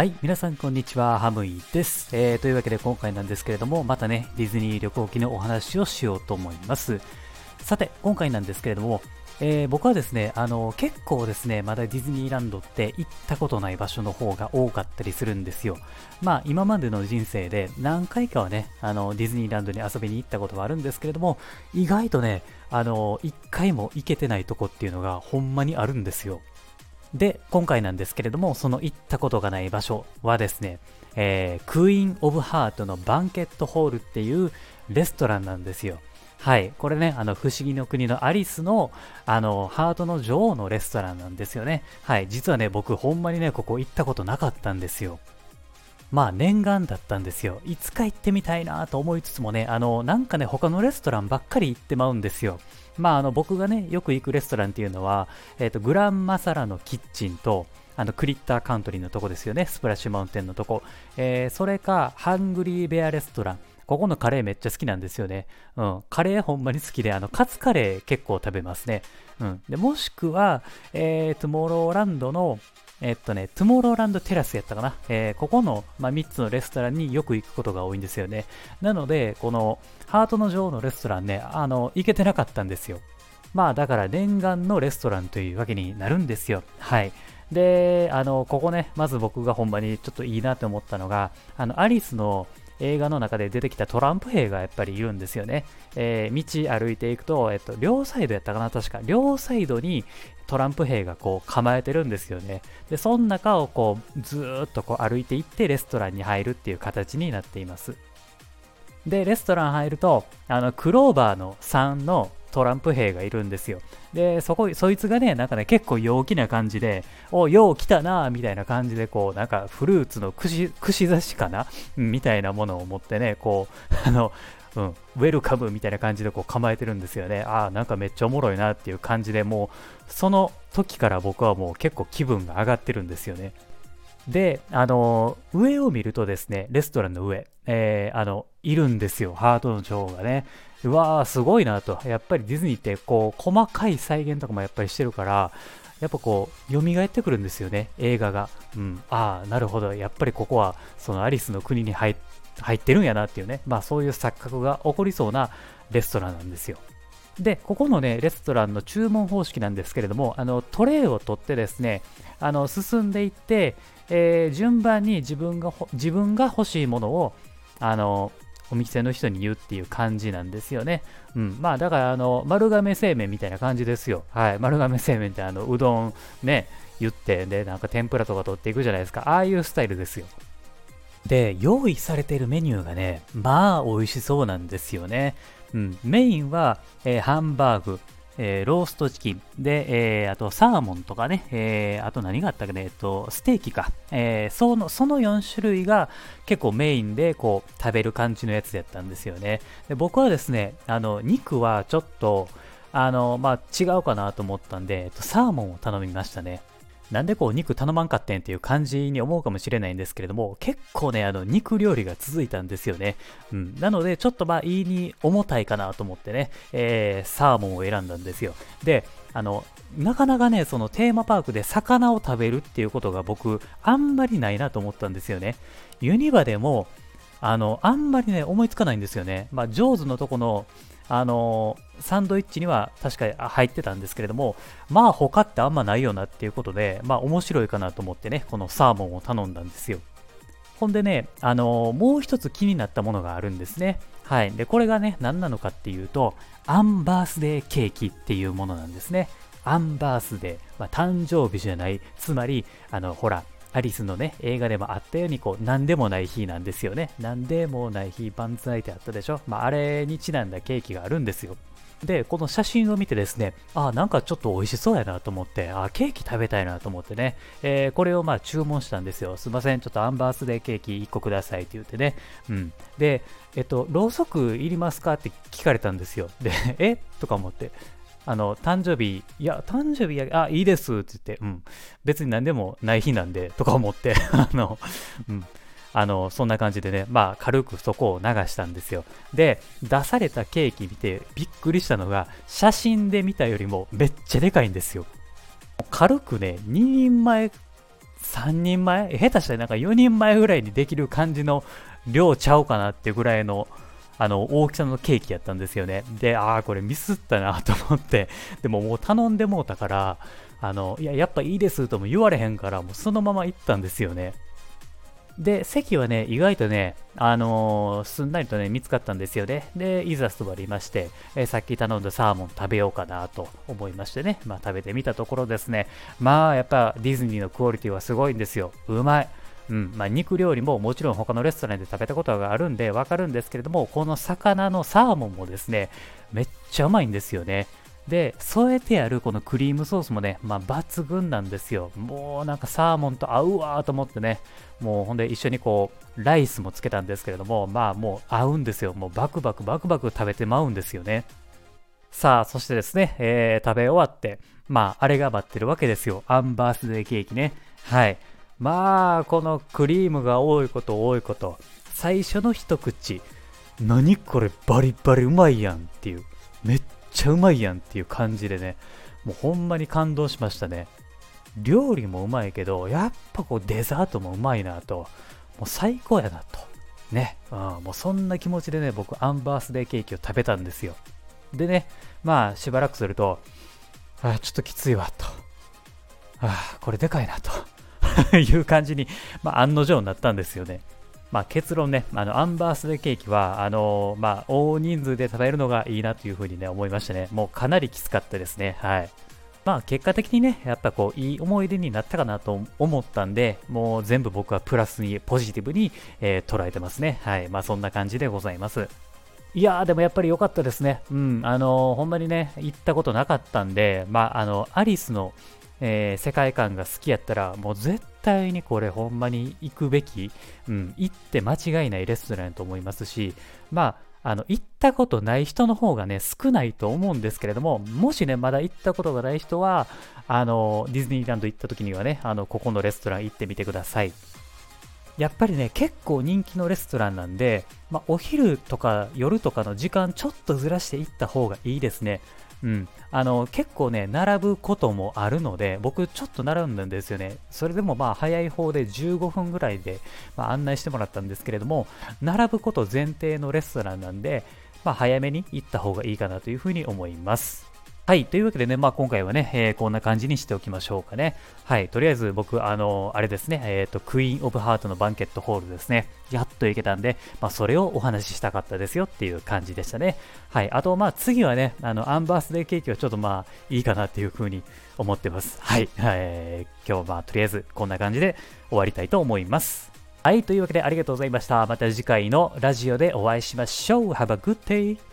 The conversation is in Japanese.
はい、皆さんこんにちは、ハムイです、えーというわけで今回なんですけれども、またね、ディズニー旅行記のお話をしようと思います。さて、今回なんですけれども、えー僕はですね、あの、結構ですね、まだディズニーランドって行ったことない場所の方が多かったりするんですよ。まあ、今までの人生で何回かはね、あの、ディズニーランドに遊びに行ったことはあるんですけれども、意外とね、あの、一回も行けてないとこっていうのがほんまにあるんですよ。で、今回なんですけれども、その行ったことがない場所はですね、えークイーン・オブ・ハートのバンケットホールっていうレストランなんですよ。はい。これね、あの、不思議の国のアリスの、あの、ハートの女王のレストランなんですよね。はい。実はね、僕、ほんまにね、ここ行ったことなかったんですよ。まあ念願だったんですよ。いつか行ってみたいなと思いつつもね、あの、なんかね、他のレストランばっかり行ってまうんですよ。まあ、あの、僕がね、よく行くレストランっていうのは、えっ、と、グランマサラのキッチンと、あの、クリッターカントリーのとこですよね。スプラッシュマウンテンのとこ。えーそれか、ハングリーベアレストラン。ここのカレーめっちゃ好きなんですよね。うん。カレーほんまに好きで、あの、カツカレー結構食べますね。うん。で、もしくは、えー、トゥモローランドの、えっとね、トゥモローランドテラスやったかな。えーここの、まあ、3つのレストランによく行くことが多いんですよね。なので、この、ハートの女王のレストランね、あの、行けてなかったんですよ。まあ、だから念願のレストランというわけになるんですよ。はい。で、あの、ここね、まず僕がほんまにちょっといいなと思ったのが、あの、アリスの映画の中で出てきたトランプ兵がやっぱりいるんですよね。えー道歩いていくと、えっと、両サイドやったかな、確か。両サイドにトランプ兵がこう構えてるんですよね。で、その中をこう、ずーっとこう歩いていってレストランに入るっていう形になっています。で、レストラン入ると、あの、クローバーの3のトランプ兵がいるんですよ。で、そこ、そいつがね、なんかね、結構陽気な感じで、お、よう来たなみたいな感じで、こう、なんかフルーツの串、串刺しかなみたいなものを持ってね、こう、あの、うん、ウェルカムみたいな感じでこう構えてるんですよね。ああ、なんかめっちゃおもろいなっていう感じでもう、その時から僕はもう結構気分が上がってるんですよね。で、あの上を見るとですね、レストランの上、えーあの、いるんですよ、ハートの女王がね。うわー、すごいなと。やっぱりディズニーって、こう、細かい再現とかもやっぱりしてるから、やっぱこう、蘇ってくるんですよね、映画が。うん、ああ、なるほど。やっぱりここは、そのアリスの国に入ってるんやなっていうね、まあそういう錯覚が起こりそうなレストランなんですよ。で、ここのね、レストランの注文方式なんですけれども、あの、トレイを取ってですね、あの、進んでいって、えー順番に自分が、自分が欲しいものを、あの、お店の人に言うっていう感じなんですよね。うん。まあ、だから、あの、丸亀製麺みたいな感じですよ。はい。丸亀製麺って、あの、うどんね、言って、で、なんか天ぷらとか取っていくじゃないですか。ああいうスタイルですよ。で、用意されているメニューがね、まあ、美味しそうなんですよね。うん。メインは、えーハンバーグ、えーローストチキン、で、えーあとサーモンとかね、えーあと何があったかね、えっと、ステーキか。えーその、その4種類が結構メインでこう食べる感じのやつやったんですよね。で僕はですね、あの、肉はちょっと、あの、まあ、違うかなと思ったんで、えっとサーモンを頼みましたね。なんでこう肉頼まんかってんっていう感じに思うかもしれないんですけれども、結構ね、あの肉料理が続いたんですよね。うん。なので、ちょっとまあ、いいに重たいかなと思ってね、えーサーモンを選んだんですよ。で、あの、なかなかね、そのテーマパークで魚を食べるっていうことが僕、あんまりないなと思ったんですよね。ユニバでも、あの、あんまりね、思いつかないんですよね。まあ、ジョーズのとこの、あのサンドイッチには確かに入ってたんですけれども、まあ他ってあんまないよなっていうことで、まあ面白いかなと思ってね、このサーモンを頼んだんですよ。ほんでね、あのもう一つ気になったものがあるんですね。はい。で、これがね、何なのかっていうと、アンバースデーケーキっていうものなんですね。アンバースデー、まあ、誕生日じゃない、つまり、あの、ほら、アリスのね、映画でもあったように、こう、なんでもない日なんですよね。なんでもない日、万歳ってあったでしょ。まあ、あれにちなんだケーキがあるんですよ。で、この写真を見てですね、あ、なんかちょっと美味しそうやなと思って、あ、ケーキ食べたいなと思ってね、えーこれをまあ注文したんですよ。すいません、ちょっとアンバースデーケーキ1個くださいって言ってね。うん。で、えっと、ろうそくいりますかって聞かれたんですよ。で、え？とか思って。あの、誕生日、いや、誕生日や、あ、いいですって言って、うん。別に何でもない日なんで、とか思って、あの、うん。あの、そんな感じでね、まあ、軽くそこを流したんですよ。で、出されたケーキ見てびっくりしたのが、写真で見たよりもめっちゃでかいんですよ。軽くね、2人前3人前下手したらなんか4人前ぐらいにできる感じの量ちゃうかなってぐらいのあの大きさのケーキやったんですよね。で、ああ、これミスったなと思って、でももう頼んでもうたから、あのいや、やっぱいいですとも言われへんから、もうそのまま行ったんですよね。で、席はね、意外とね、あのー、すんなりとね、見つかったんですよね。で、いざ座りまして、えー、さっき頼んだサーモン食べようかなと思いましてね、まあ食べてみたところですね、まあやっぱディズニーのクオリティはすごいんですよ。うまい。うんまあ、肉料理ももちろん他のレストランで食べたことがあるんでわかるんですけれども、この魚のサーモンもですね、めっちゃうまいんですよね。で、添えてあるこのクリームソースもね、まあ、抜群なんですよ。もうなんかサーモンと合うわーと思ってね、もうほんで一緒にこう、ライスもつけたんですけれども、まあもう合うんですよ。もうバクバクバクバク食べてまうんですよね。さあ、そしてですね、えー、食べ終わって、まあ、あれが待ってるわけですよ。アンバースデーケーキね。はい。まあ、このクリームが多いこと多いこと、最初の一口、何これバリバリうまいやんっていう、めっちゃうまいやんっていう感じでね、もうほんまに感動しましたね。料理もうまいけど、やっぱこうデザートもうまいなと、もう最高やなと。ね、うん、もうそんな気持ちでね、僕、アンバースデーケーキを食べたんですよ。でね、まあ、しばらくすると、あちょっときついわと。あこれでかいなという感じに、まあ、案の定になったんですよね。まあ、結論ね、あのアンバースデーケーキはあのー、まあ、大人数で食べるのがいいなというふうに、ね、思いましたね。もうかなりきつかったですね。はい。まあ、結果的にね、やっぱこう、いい思い出になったかなと思ったんで、もう全部僕はプラスに、ポジティブに、えー、捉えてますね。はい。まあ、そんな感じでございます。いやー、でもやっぱり良かったですね。うん、あのー、ほんまにね、行ったことなかったんで、まあ、あの、アリスの、えー、世界観が好きやったら、もう絶対にこれほんまに行くべき、うん、行って間違いないレストランやと思いますし、まあ、あの、行ったことない人の方がね、少ないと思うんですけれども、もしね、まだ行ったことがない人は、あの、ディズニーランド行った時にはね、あの、ここのレストラン行ってみてください。やっぱりね、結構人気のレストランなんで、まあ、お昼とか夜とかの時間ちょっとずらして行った方がいいですね。うん、あの結構ね、並ぶこともあるので、僕ちょっと並んだんですよね。それでもまあ早い方で15分ぐらいで、まあ、案内してもらったんですけれども、並ぶこと前提のレストランなんで、まあ、早めに行った方がいいかなというふうに思います。はい。というわけでね、まあ今回はね、えー、こんな感じにしておきましょうかね。はい。とりあえず僕、あの、あれですね、えっ、ー、と、クイーン・オブ・ハートのバンケットホールですね。やっと行けたんで、まあそれをお話ししたかったですよっていう感じでしたね。はい。あと、まあ次はね、あの、アンバースデーケーキはちょっとまあいいかなっていうふうに思ってます。はい。えー、今日はまあとりあえずこんな感じで終わりたいと思います。はい。というわけでありがとうございました。また次回のラジオでお会いしましょう。Have a good day!